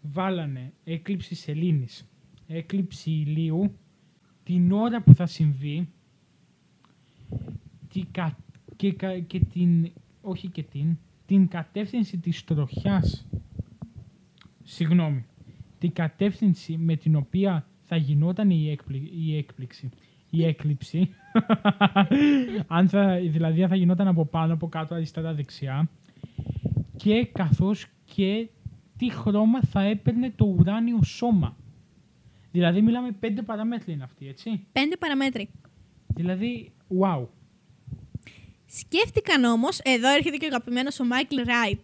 Βάλανε έκλειψη σελήνης, έκλειψη ηλίου, την ώρα που θα συμβεί τη κα- και, κα- και την, όχι και την, την κατεύθυνση της τροχιάς, συγγνώμη, την κατεύθυνση με την οποία θα γινόταν η, έκπλη, η έκπληξη, η έκλειψη, αν θα, δηλαδή αν θα γινόταν από πάνω, από κάτω, αριστερά, δεξιά και καθώς και τι χρώμα θα έπαιρνε το ουράνιο σώμα. Δηλαδή μιλάμε πέντε παραμέτροι είναι αυτοί, έτσι. Πέντε παραμέτροι. Δηλαδή, wow. Σκέφτηκαν όμως, εδώ έρχεται και ο αγαπημένος ο Μάικλ Ράιτ,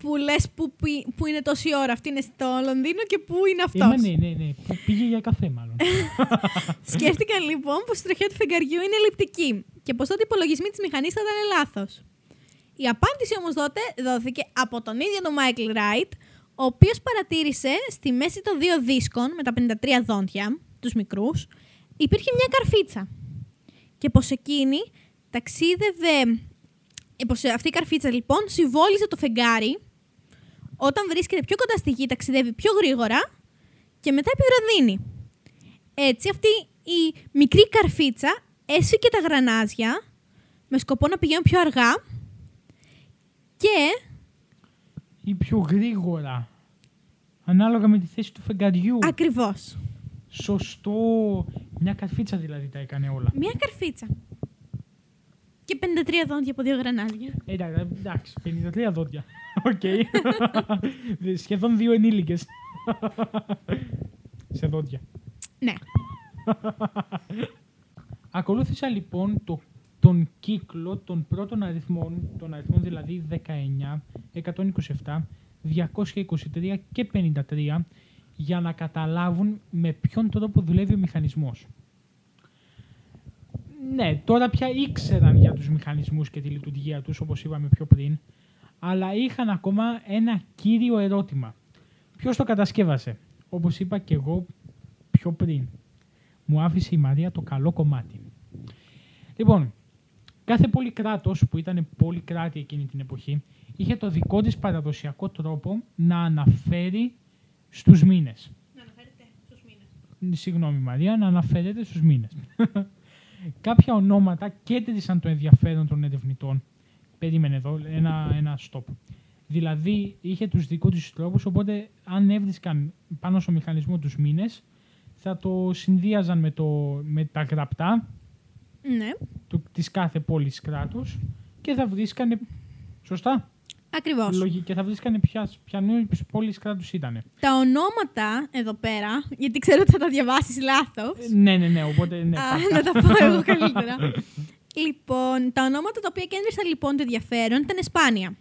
που λες που, πη- που είναι τόση ώρα. Αυτή είναι στο Λονδίνο και πού είναι αυτός; Είμαι, ναι, ναι, ναι. Που πήγε για καφέ, μάλλον. Σκέφτηκαν λοιπόν πως η τροχιά του φεγγαριού είναι ελλειπτική και πως τότε οι υπολογισμοί της μηχανής θα ήταν λάθος. Η απάντηση όμως τότε δόθηκε από τον ίδιο τον Μάικλ Ράιτ, ο οποίος παρατήρησε στη μέση των δύο δίσκων με τα 53 δόντια, τους μικρούς, υπήρχε μια καρφίτσα. Και πως εκείνη ταξίδευε... ε, Πως αυτή η καρφίτσα λοιπόν συμβόλιζε το φεγγάρι όταν βρίσκεται πιο κοντά στη γη ταξιδεύει πιο γρήγορα και μετά επιβραδύνει. Έτσι αυτή η μικρή καρφίτσα έσυκε τα γρανάζια με σκοπό να πηγαίνουν πιο αργά και Ή πιο γρήγορα. Ανάλογα με τη θέση του φεγγαριού. ακριβώς Σωστό. Μια καρφίτσα δηλαδή τα έκανε όλα. μια καρφίτσα. Και 53 δόντια από δύο γρανάζια. Ε, εντάξει, εντάξει, 53 δόντια. Οκ. Σχεδόν δύο ενήλικες. Σε δόντια. Ναι. Ακολούθησα λοιπόν το, τον κύκλο των πρώτων αριθμών, των αριθμών δηλαδή 19, 127, 223 και 53, για να καταλάβουν με ποιον τρόπο δουλεύει ο μηχανισμός. Ναι, τώρα πια ήξεραν για τους μηχανισμούς και τη λειτουργία τους, όπως είπαμε πιο πριν, αλλά είχαν ακόμα ένα κύριο ερώτημα. Ποιος το κατασκεύασε, όπως είπα και εγώ πιο πριν. Μου άφησε η Μαρία το καλό κομμάτι. Λοιπόν, κάθε πολυκράτος που ήταν πολυκράτη εκείνη την εποχή είχε το δικό της παραδοσιακό τρόπο να αναφέρει στους μήνες. Να αναφέρετε στους μήνες. Συγγνώμη Μαρία, να αναφέρεται στους μήνες. Κάποια ονόματα κέντρισαν το ενδιαφέρον των ερευνητών. Περίμενε εδώ, ένα, ένα stop. Δηλαδή, είχε τους δικούς τους τρόπους, οπότε αν έβρισκαν πάνω στο μηχανισμό τους μήνες, θα το συνδύαζαν με, το, με τα γραπτά Ναι, του, της κάθε πόλης κράτους και θα βρίσκανε, σωστά, ακριβώς. λογική, και θα βρίσκανε ποια, ποιανού πόλης κράτους ήτανε. Τα ονόματα εδώ πέρα, γιατί ξέρω ότι θα τα διαβάσεις λάθος. Ε, Ναι, ναι, ναι, οπότε ναι. Α, πάτα. να τα πω εγώ καλύτερα. λοιπόν, τα ονόματα τα οποία κέντρισαν λοιπόν το ενδιαφέρον ήταν σπάνια.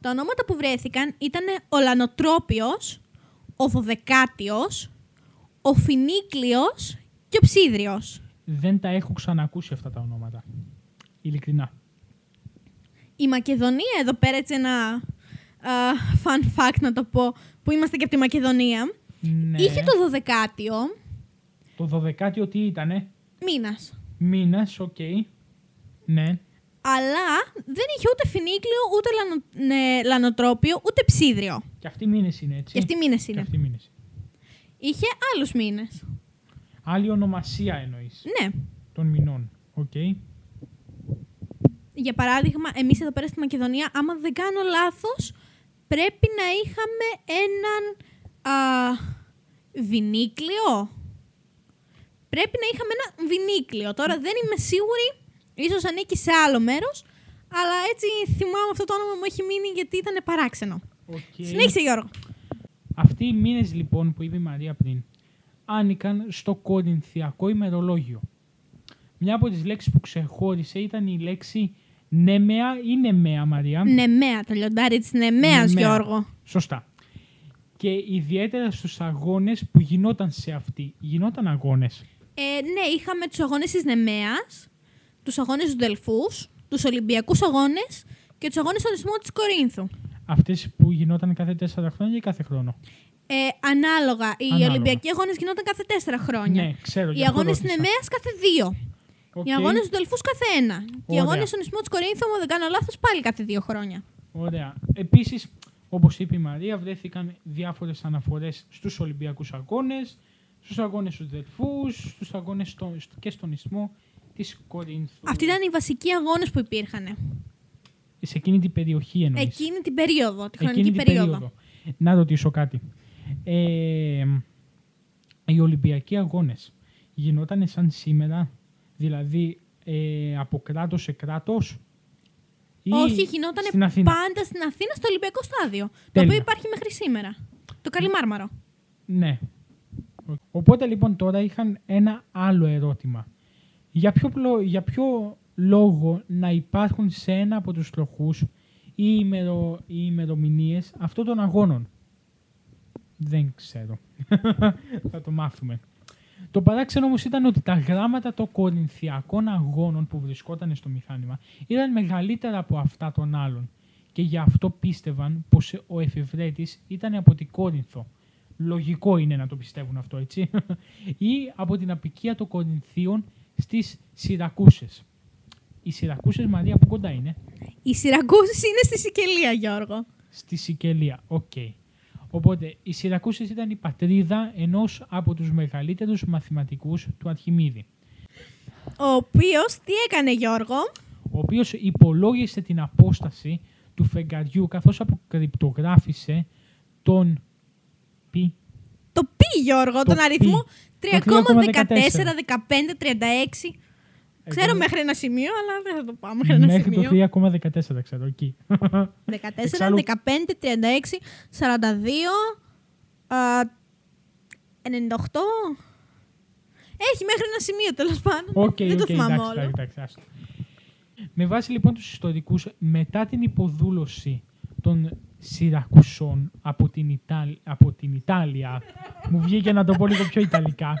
τα ονόματα που βρέθηκαν ήταν ο Λανοτρόπιος, ο Δωδεκάτιος, ο Φοινίκλιος και ο Ψύδριος. Δεν τα έχω ξανακούσει αυτά τα ονόματα. Ειλικρινά. Η Μακεδονία εδώ πέρα έτσι ένα α, fun fact να το πω, που είμαστε και από τη Μακεδονία, Ναι. είχε το Δωδεκάτιο Το δωδεκάτιο τι ήτανε; μήνας. Μήνας, οκ. Ναι. Αλλά δεν είχε ούτε φοινίκλιο, ούτε λανο, ναι, λανοτρόπιο, ούτε ψύδριο. Και αυτοί μήνες είναι έτσι. Και αυτοί μήνες Και είναι. αυτοί μήνες. Είχε άλλους μήνες. Άλλη ονομασία εννοείς. Ναι. Των μηνών. Οκ. Για παράδειγμα, εμείς εδώ πέρα στη Μακεδονία, άμα δεν κάνω λάθος, πρέπει να είχαμε έναν α, φοινίκλιο. Πρέπει να είχαμε ένα φοινίκλιο. Τώρα δεν είμαι σίγουρη, ίσως ανήκει σε άλλο μέρος, αλλά έτσι θυμάμαι αυτό το όνομα μου έχει μείνει γιατί ήταν παράξενο. Οκ. Συνέχισε Γιώργο. Αυτοί οι μήνες λοιπόν που είπε η Μαρία πριν άνηκαν στο κορινθιακό ημερολόγιο. Μια από τις λέξεις που ξεχώρισε ήταν η λέξη Νέμεα ή Νεμαία Μαρία. Νεμαία, το λιοντάρι της Νεμαίας, Νεμαία. Γιώργο. Σωστά. Και ιδιαίτερα στους αγώνες που γινόταν σε αυτή. Γινόταν αγώνες. Ε, ναι, είχαμε τους αγώνες της Νεμαίας, τους αγώνες του Δελφούς, τους Ολυμπιακούς αγώνες και τους αγώνες στον Ισθμό της Κορίνθου. Αυτές που γινόταν κάθε τέσσερα χρόνια ή κάθε χρόνο; Ε, ανάλογα. Οι Ανάλογα. Ολυμπιακοί αγώνες γινόταν κάθε τέσσερα χρόνια. Ναι, ξέρω. Οι γι' αυτό αγώνες της ρώτησα. Νεμέας κάθε δύο. Οκ, Οι αγώνες του Δελφούς κάθε ένα. Και οι Ωραία. αγώνες στον Ισθμό της Κορίνθου, αν δεν κάνω λάθος, πάλι κάθε δύο χρόνια. Ωραία. Επίσης, όπως είπε η Μαρία, βρέθηκαν διάφορες αναφορές στους Ολυμπιακούς Αγώνες, στους αγώνες του Δελφούς, στους αγώνες στο, στο- και στον Ισμό της Κορίνθου. Αυτοί ήταν οι βασικοί αγώνες που υπήρχαν. Σε εκείνη την περιοχή εννοείς. Εκείνη την περίοδο, τη χρονική Εκείνη την περίοδο. Να ρωτήσω κάτι. Ε, οι Ολυμπιακοί Αγώνες γινόταν σαν σήμερα, δηλαδή ε, από κράτος σε κράτος ή Όχι, γινόταν στην Αθήνα. πάντα στην Αθήνα στο Ολυμπιακό Στάδιο. Το Τέλεια. οποίο υπάρχει μέχρι σήμερα. Το Καλιμάρμαρο. Ναι. Οπότε λοιπόν τώρα είχαν ένα άλλο ερώτημα. Για ποιο, πλο- για ποιο λόγο να υπάρχουν σε ένα από τους τροχούς οι, ημερο, οι ημερομηνίες αυτών των αγώνων; Δεν ξέρω. Θα το μάθουμε. Το παράξενο όμως ήταν ότι τα γράμματα των κορινθιακών αγώνων που βρισκόταν στο μηχάνημα ήταν μεγαλύτερα από αυτά των άλλων και γι' αυτό πίστευαν πως ο εφευρέτης ήταν από την Κόρινθο. Λογικό είναι να το πιστεύουν αυτό, έτσι. ή από την αποικία των Κορινθίων στις Συρακούσες. Οι Συρακούσες, Μαρία, από κοντά είναι. Οι Συρακούσες είναι στη Σικελία, Γιώργο. Στη Σικελία. Οκ. Οπότε, οι Συρακούσες ήταν η πατρίδα ενός από τους μεγαλύτερους μαθηματικούς του Αρχιμήδη, Ο οποίος τι έκανε, Γιώργο; ο οποίος υπολόγισε την απόσταση του φεγγαριού καθώς αποκρυπτογράφησε τον πι Το πει, Γιώργο, τον πι. αριθμό Το 3,14, 15, 3,14. 36. Ξέρω Εγώ- μέχρι ένα σημείο, αλλά δεν θα το πάω μέχρι ένα Μέχρι σημείο. το 3,14 ξέρω εκεί. 14, Εξάλλου- 15, 36, 42, α, 98. Έχει μέχρι ένα σημείο τέλος πάντων. Οκ, δεν το οκ, θυμάμαι εντάξει, όλο. εντάξει, εντάξει, άστο. Με βάση λοιπόν τους ιστορικούς, μετά την υποδούλωση των Συρακουσών από την, Ιτάλ, από την Ιτάλια, μου βγήκε να το πω λίγο πιο Ιταλικά,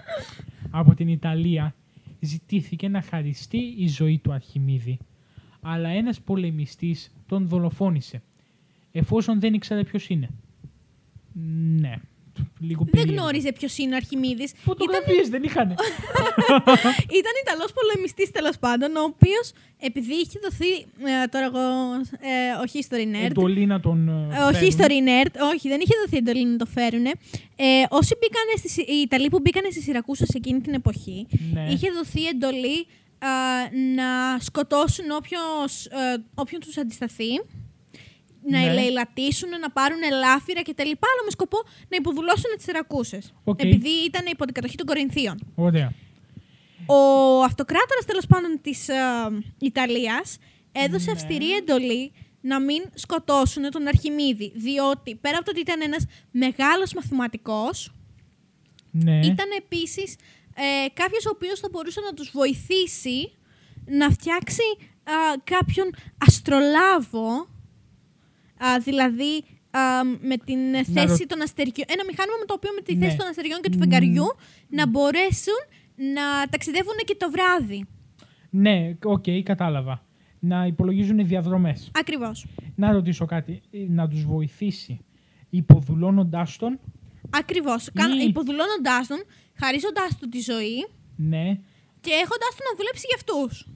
από την Ιταλία, ζητήθηκε να χαριστεί η ζωή του Αρχιμήδη. Αλλά ένας πολεμιστής τον δολοφόνησε, εφόσον δεν ήξερε ποιος είναι. Ναι, λίγο Δεν περίεργο. γνώριζε ποιος είναι ο Αρχιμίδης. Ήταν, Φωτογραφίες δεν είχαν. ήταν Ιταλός πολεμιστής τέλος πάντων, ο οποίος επειδή είχε δοθεί. ε, τώρα εγώ. Ε, όχι history nerd. Εντολή να τον ε, Ε, Όχι φέρουν. history nerd, όχι, δεν είχε δοθεί εντολή να το φέρουν. Ε, όσοι μπήκανε στις, οι Ιταλοί που μπήκανε στη Σιρακούσα σε εκείνη την εποχή, Ναι. είχε δοθεί εντολή α, να σκοτώσουν όποιος, ε, όποιον τους αντισταθεί, να Ναι. λεηλατήσουν, να πάρουν λάφυρα κτλ. Αλλά με σκοπό να υποδουλώσουν τις Συρακούσες. Οκ. Επειδή ήταν υπό την κατοχή των Κορινθίων. Ωραία. Ο αυτοκράτορας τέλος πάντων της ε, Ιταλίας έδωσε Ναι. αυστηρή εντολή να μην σκοτώσουν τον Αρχιμήδη. Διότι πέρα από το ότι ήταν ένας μεγάλος μαθηματικός, Ναι. ήταν επίσης ε, κάποιος ο οποίος θα μπορούσε να τους βοηθήσει να φτιάξει α, κάποιον αστρολάβο, α, δηλαδή α, με την θέση ρω- των αστεριών, ένα μηχάνημα με το οποίο με τη Ναι. θέση των αστεριών και του Μμμ. φεγγαριού να μπορέσουν να ταξιδεύουν και το βράδυ. Ναι, οκ, κατάλαβα. Να υπολογίζουν διαδρομές. Ακριβώς. Να ρωτήσω κάτι. ε, Να τους βοηθήσει υποδουλώνοντάς τον; Ακριβώς. Ή- Κάν, υποδουλώνοντάς τον, χαρίζοντάς του τη ζωή Ναι. και έχοντάς τον να δουλέψει για αυτούς.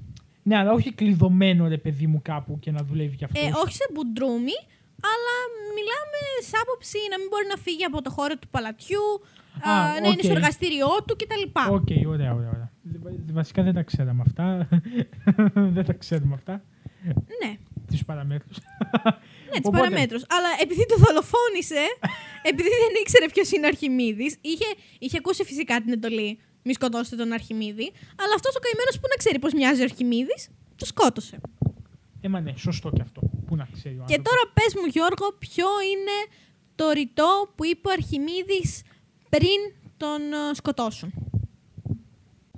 Ναι, αλλά όχι κλειδωμένο ρε παιδί μου κάπου και να δουλεύει κι αυτός. Ε, όχι σε μπουντρούμι, αλλά μιλάμε σε άποψη να μην μπορεί να φύγει από το χώρο του παλατιού, Α, α, να είναι οκ. στο εργαστήριό του κτλ. Οκ, ωραία, ωραία, ωραία. Βα- Βασικά δεν τα ξέραμε αυτά. δεν τα ξέρουμε αυτά. Ναι, Τις παραμέτρους. ναι, τις Οπότε- παραμέτρους. Αλλά επειδή το δολοφόνησε, επειδή δεν ήξερε ποιος είναι ο Αρχιμίδης, είχε, είχε ακούσει φυσικά την εντολή μη σκοτώσετε τον Αρχιμίδη, αλλά αυτός ο καημένος που να ξέρει πώς μοιάζει ο Αρχιμίδης, το σκότωσε. Ε, μα ναι, σωστό κι αυτό. Πού να ξέρει ο Και άνθρωπος. τώρα πες μου Γιώργο, ποιο είναι το ρητό που είπε ο Αρχιμίδης πριν τον ε, σκοτώσουν;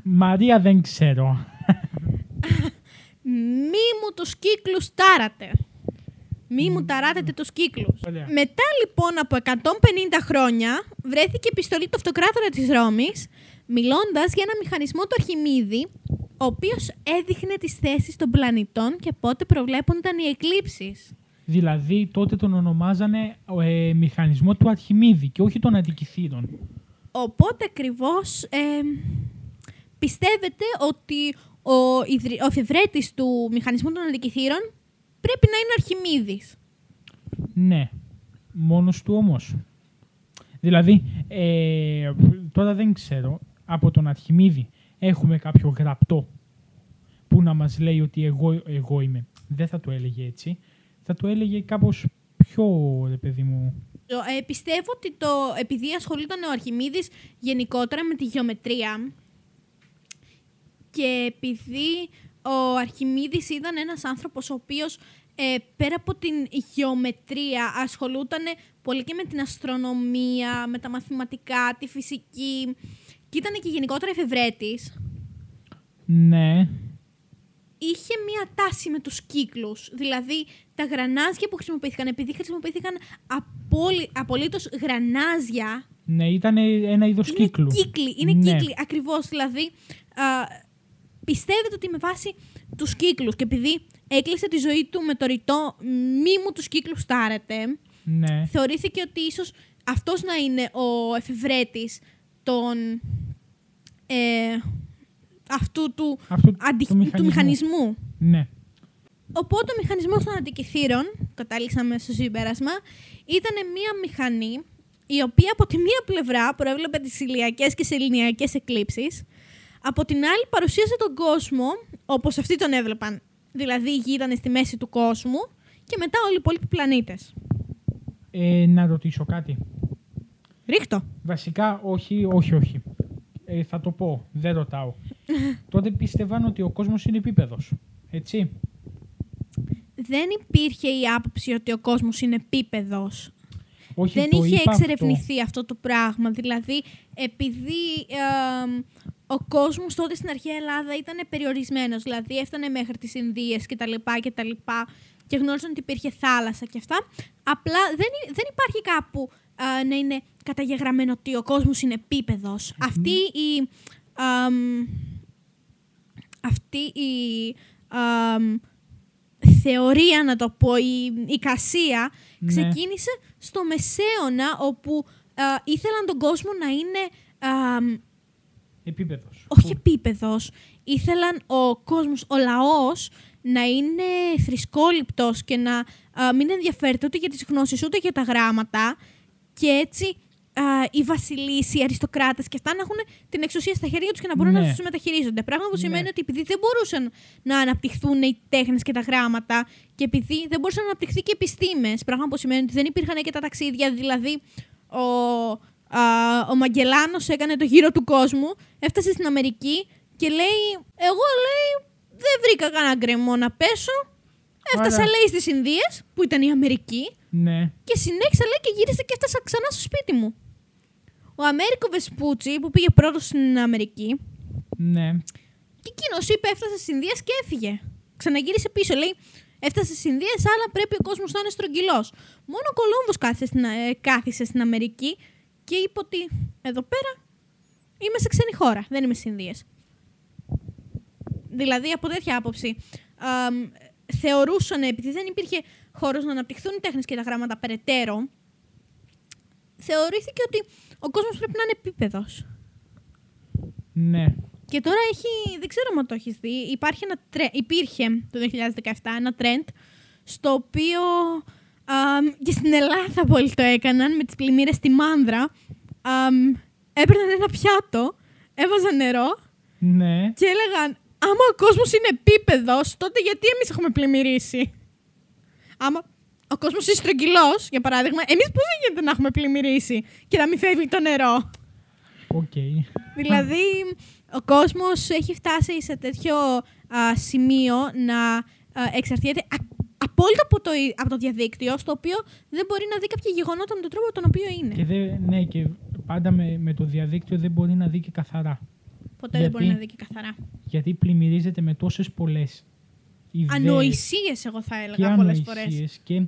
Μαρία δεν ξέρω. Μη μου τους κύκλους τάρατε. Μη μου ταράτετε τους κύκλους. Ωραία. Μετά λοιπόν από 150 χρόνια βρέθηκε επιστολή του αυτοκράτορα της Ρώμης μιλώντας για ένα μηχανισμό του Αρχιμίδη, ο οποίος έδειχνε τις θέσεις των πλανητών και πότε προβλέπονταν οι εκλήψεις. Δηλαδή τότε τον ονομάζανε ε, μηχανισμό του Αρχιμίδη και όχι των Αντικυθύρων. Οπότε ακριβώς πιστεύετε ότι ο, ιδρυ- ο εφευρέτης του μηχανισμού των αντικειθήρων πρέπει να είναι ο Αρχιμίδης; Ναι. Μόνος του όμως. Δηλαδή, ε, τώρα δεν ξέρω, από τον Αρχιμίδη έχουμε κάποιο γραπτό που να μας λέει ότι εγώ, εγώ είμαι. Δεν θα το έλεγε έτσι. Θα το έλεγε κάπως πιο, ρε παιδί μου, Ε, πιστεύω ότι το, επειδή ασχολούνταν ο Αρχιμίδης γενικότερα με τη γεωμετρία και επειδή ο Αρχιμίδης ήταν ένας άνθρωπος ο οποίος ε, πέρα από την γεωμετρία ασχολούταν πολύ και με την αστρονομία, με τα μαθηματικά, τη φυσική και ήταν και γενικότερα εφευρέτης, ναι, είχε μία τάση με τους κύκλους. Δηλαδή, τα γρανάζια που χρησιμοποιήθηκαν, επειδή χρησιμοποιήθηκαν απόλυ, απολύτως γρανάζια, ναι, ήταν ένα είδος είναι κύκλου. κύκλοι. Είναι Ναι. κύκλοι, ακριβώς. Δηλαδή, α, πιστεύετε ότι με βάση τους κύκλους και επειδή έκλεισε τη ζωή του με το ρητό «μη μου τους κύκλους στάρετε», Ναι, θεωρήθηκε ότι ίσως αυτός να είναι ο εφευρέτης των, ε, αυτού του, αυτού αντι- του του μηχανισμού. μηχανισμού. Ναι, Οπότε ο μηχανισμός των αντικειθήρων, κατάληξαμε στο συμπέρασμα, ήταν μία μηχανή η οποία από τη μία πλευρά προέβλεπε τις ηλιακές και σεληνιακές εκλήψεις, από την άλλη παρουσίασε τον κόσμο όπως αυτοί τον έβλεπαν. Δηλαδή η γη ήταν στη μέση του κόσμου και μετά όλοι οι υπόλοιποι πλανήτες. ε, να ρωτήσω κάτι. Ρίχτω. Βασικά, όχι, όχι, όχι. Ε, θα το πω, δεν ρωτάω. Τότε πίστευαν ότι ο κόσμος είναι επίπεδος. Έτσι; Δεν υπήρχε η άποψη ότι ο κόσμος είναι επίπεδος. Όχι, δεν το είχε είπα εξερευνηθεί αυτό. το πράγμα. Δηλαδή, επειδή εμ, ο κόσμος τότε στην αρχαία Ελλάδα ήταν περιορισμένος, δηλαδή έφτανε μέχρι τις Ινδίες και τα λοιπά και τα λοιπά και γνώριζαν ότι υπήρχε θάλασσα και αυτά, απλά δεν, υ- δεν υπάρχει κάπου α, να είναι καταγεγραμμένο ότι ο κόσμος είναι επίπεδος. Αυτή η... αμ, αυτή η αμ, θεωρία, να το πω, η εικασία, Ναι. ξεκίνησε στο Μεσαίωνα, όπου α, ήθελαν τον κόσμο να είναι αμ, Επίπεδος. όχι επίπεδος, ήθελαν ο κόσμος, ο λαός να είναι θρησκόληπτος και να α, μην ενδιαφέρεται ούτε για τις γνώσεις ούτε για τα γράμματα και έτσι α, οι βασιλείς, οι αριστοκράτες και αυτά να έχουν την εξουσία στα χέρια τους και να μπορούν Ναι. να τους μεταχειρίζονται. Πράγμα που Ναι. σημαίνει ότι επειδή δεν μπορούσαν να αναπτυχθούν οι τέχνες και τα γράμματα και επειδή δεν μπορούσαν να αναπτυχθεί και επιστήμες, πράγμα που σημαίνει ότι δεν υπήρχαν και τα ταξίδια, δηλαδή ο, α, ο Μαγκελάνος έκανε το γύρο του κόσμου, έφτασε στην Αμερική και λέει, εγώ λέει, δεν βρήκα κανένα γκρεμό να πέσω. Έφτασα Άρα- λέει στις Ινδίες, που ήταν η Αμερική, Ναι. και συνέχισα λέει και γύρισα και έφτασα ξανά στο σπίτι μου. Ο Αμέρικο Βεσπούτσι που πήγε πρώτος στην Αμερική Ναι. και εκείνος είπε έφτασε στις Ινδίες και έφυγε. Ξαναγύρισε πίσω. Λέει έφτασε στις Ινδίες, αλλά πρέπει ο κόσμος να είναι στρογγυλός. Μόνο ο Κολόμβος κάθισε, στην, ε, κάθισε στην Αμερική και είπε ότι εδώ πέρα είμαι σε ξένη χώρα. Δεν είμαι στις Ινδίες. Δηλαδή από τέτοια άποψη. αμ, θεωρούσαν, επειδή δεν υπήρχε χώρος να αναπτυχθούν οι τέχνες και τα γράμματα περαιτέρω, θεωρήθηκε ότι ο κόσμος πρέπει να είναι επίπεδος. Ναι. Και τώρα έχει, δεν ξέρω αν το έχεις δει, υπάρχει ένα τρε- υπήρχε το 2017 ένα trend στο οποίο αμ, και στην Ελλάδα πολύ το έκαναν με τις πλημμύρες στη Μάνδρα. Αμ, έπαιρναν ένα πιάτο, έβαζαν νερό Ναι. και έλεγαν άμα ο κόσμος είναι επίπεδος, τότε γιατί εμείς έχουμε πλημμυρίσει; Άμα ο κόσμος είναι στρογγυλός, για παράδειγμα, εμείς πώς δεν γίνεται να έχουμε πλημμυρίσει και να μην φεύγει το νερό; Οκ. Δηλαδή, ο κόσμος έχει φτάσει σε τέτοιο α, σημείο να α, εξαρτιέται α- απόλυτα από το, από το διαδίκτυο, στο οποίο δεν μπορεί να δει κάποια γεγονότα με τον τρόπο τον οποίο είναι. Και δε, ναι, και πάντα με, με το διαδίκτυο δεν μπορεί να δει και καθαρά. Ποτέ δεν μπορεί γιατί- να δει και καθαρά. Γιατί πλημμυρίζεται με τόσες πολλές ιδέες Ανοησίες, εγώ θα και έλεγα πολλές φορές. ανοησίες και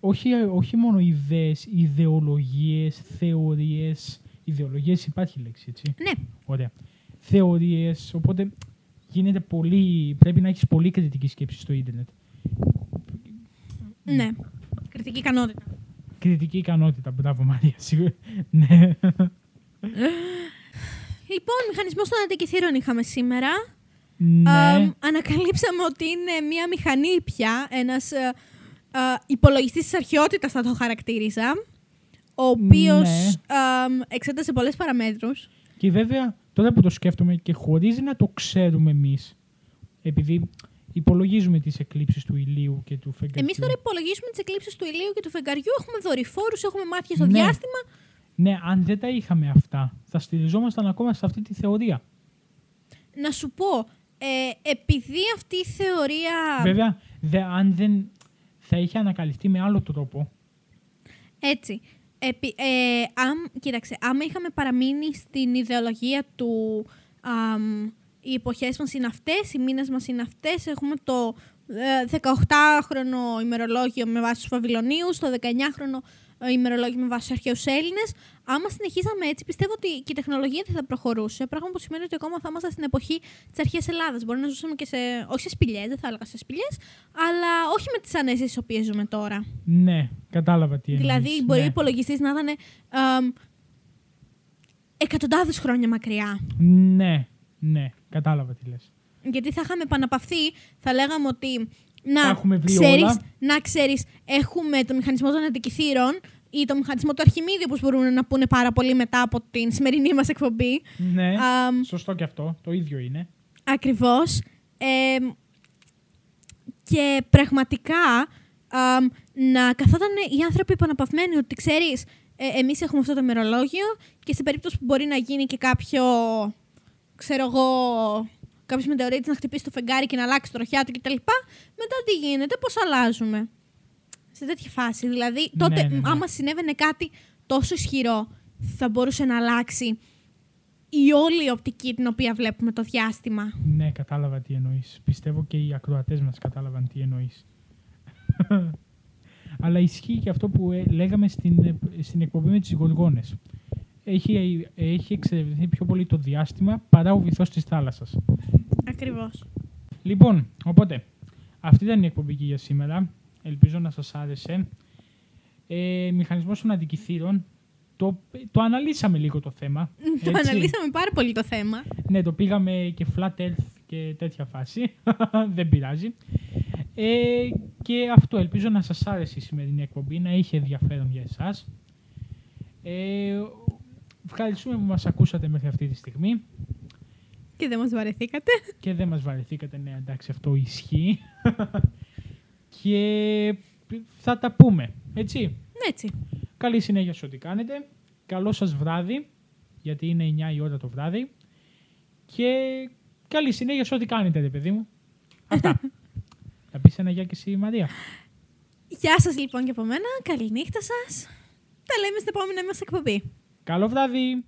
όχι, όχι μόνο ιδέες, ιδεολογίες, θεωρίες, Ιδεολογίες υπάρχει λέξη, έτσι. Ναι, Ωραία. Θεωρίες, οπότε γίνεται πολύ, πρέπει να έχεις πολύ κριτική σκέψη στο ίντερνετ. ναι. Κριτική ικανότητα. Κριτική ικανότητα, μπράβο Μαρία, σίγουρα. ναι. Λοιπόν, μηχανισμό των αντικειθήρων είχαμε σήμερα. Ναι. Αμ, ανακαλύψαμε ότι είναι μία μηχανή πια, ένας ε, ε, υπολογιστής της αρχαιότητας θα το χαρακτήριζα, ο οποίος Ναι. αμ, εξέτασε πολλές παραμέτρους. Και βέβαια, τώρα που το σκέφτομαι και χωρίς να το ξέρουμε εμείς, επειδή υπολογίζουμε τις εκλήψεις του ηλίου και του φεγγαριού. Εμείς τώρα υπολογίζουμε τις εκλήψεις του ηλίου και του φεγγαριού, έχουμε δορυφόρους, έχουμε μάτια στο Ναι. διάστημα. Ναι, αν δεν τα είχαμε αυτά, θα στηριζόμασταν ακόμα σε αυτή τη θεωρία. Να σου πω, ε, επειδή αυτή η θεωρία... Βέβαια, δε, αν δεν θα είχε ανακαλυφθεί με άλλο τρόπο. Έτσι. Επί, ε, αμ, κοίταξε, άμα είχαμε παραμείνει στην ιδεολογία του αμ, οι εποχές μας είναι αυτές, οι μήνες μας είναι αυτές, έχουμε το ε, 18χρονο ημερολόγιο με βάση τους Βαβυλωνίους, το 19χρονο ε, ημερολόγιο με βάση τους αρχαίους Έλληνες. Άμα συνεχίζαμε έτσι, πιστεύω ότι και η τεχνολογία δεν θα προχωρούσε. Πράγμα που σημαίνει ότι ακόμα θα ήμασταν στην εποχή της αρχαίας Ελλάδας. Μπορεί να ζούσαμε και σε. όχι σε σπηλιές, δεν θα έλεγα σε σπηλιές, αλλά όχι με τις ανέσεις τι οποίες ζούμε τώρα. Ναι, κατάλαβα τι εννοείς. Δηλαδή, μπορεί ο ναι. υπολογιστής να ήταν εκατοντάδες χρόνια μακριά. Ναι, ναι, κατάλαβα τι λες. Γιατί θα είχαμε επαναπαυθεί, θα λέγαμε ότι. Να Τα έχουμε βρει ξέρεις, όλα. να ξέρεις, έχουμε το μηχανισμό των αντικειθήρων ή το μηχανισμό του Αρχιμίδη, όπως μπορούν να πούνε πάρα πολύ μετά από την σημερινή μας εκπομπή. Ναι, Αμ, σωστό και αυτό, το ίδιο είναι. Ακριβώς. Ε, και πραγματικά αμ, να καθόταν οι άνθρωποι επαναπαυμένοι ότι ξέρεις, ε, εμείς έχουμε αυτό το ημερολόγιο και σε περίπτωση που μπορεί να γίνει και κάποιο, ξέρω εγώ, κάποιος μετεωρίτης να χτυπήσει το φεγγάρι και να αλλάξει το ροχιά του κτλ. Μετά τι γίνεται, πώς αλλάζουμε. Σε τέτοια φάση. Δηλαδή, Ναι, τότε ναι, ναι. άμα συνέβαινε κάτι τόσο ισχυρό, θα μπορούσε να αλλάξει η όλη οπτική την οποία βλέπουμε το διάστημα. Ναι, κατάλαβα τι εννοείς. Πιστεύω και οι ακροατές μας κατάλαβαν τι εννοείς. Αλλά ισχύει και αυτό που ε, λέγαμε στην, ε, στην εκπομπή με τις γοργόνες. Έχει, έχει εξερευνηθεί πιο πολύ το διάστημα παρά ο βυθός της θάλασσας. Ακριβώς. Λοιπόν, οπότε, αυτή ήταν η εκπομπή και για σήμερα. Ελπίζω να σας άρεσε. Ε, μηχανισμός των αντικειθήρων. Το, το αναλύσαμε λίγο το θέμα. Το έτσι. αναλύσαμε πάρα πολύ το θέμα. Ναι, το πήγαμε και flat earth και τέτοια φάση. Δεν πειράζει. Ε, και αυτό, ελπίζω να σας άρεσε η σημερινή εκπομπή, να είχε ενδιαφέρον για εσάς. Ε, ευχαριστούμε που μας ακούσατε μέχρι αυτή τη στιγμή Και δεν μας βαρεθήκατε. και δεν μας βαρεθήκατε, ναι, εντάξει, αυτό ισχύει. και θα τα πούμε, έτσι. Έτσι. Καλή συνέχεια σε ό,τι κάνετε. Καλό σας βράδυ, γιατί είναι 9 η ώρα το βράδυ. Και καλή συνέχεια σε ό,τι κάνετε, ρε παιδί μου. Αυτά. Θα πεις ένα γεια και εσύ, Μαρία. Γεια σας λοιπόν και από μένα. Καληνύχτα σας. Τα λέμε στην επόμενη μας εκπομπή. Καλό βράδυ.